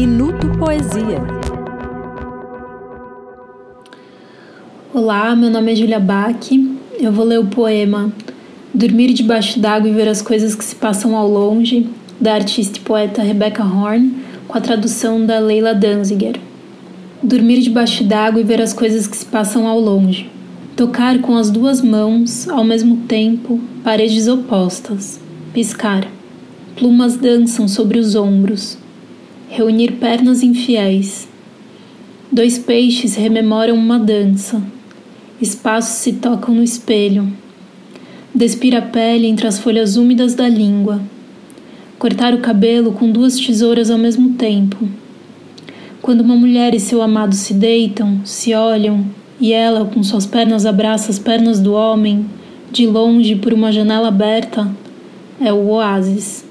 Minuto Poesia. Olá, meu nome é Julia Bach. Eu vou ler o poema Dormir debaixo d'água e ver as coisas que se passam ao longe, da artista e poeta Rebecca Horn, com a tradução da Leila Danziger. Dormir debaixo d'água e ver as coisas que se passam ao longe. Tocar com as duas mãos, ao mesmo tempo, paredes opostas. Piscar. Plumas dançam sobre os ombros. Reunir pernas infiéis. Dois peixes rememoram uma dança. Espaços se tocam no espelho. Despir a pele entre as folhas úmidas da língua. Cortar o cabelo com duas tesouras ao mesmo tempo. Quando uma mulher e seu amado se deitam, se olham, e ela, com suas pernas, abraça as pernas do homem, de longe por uma janela aberta, é o oásis.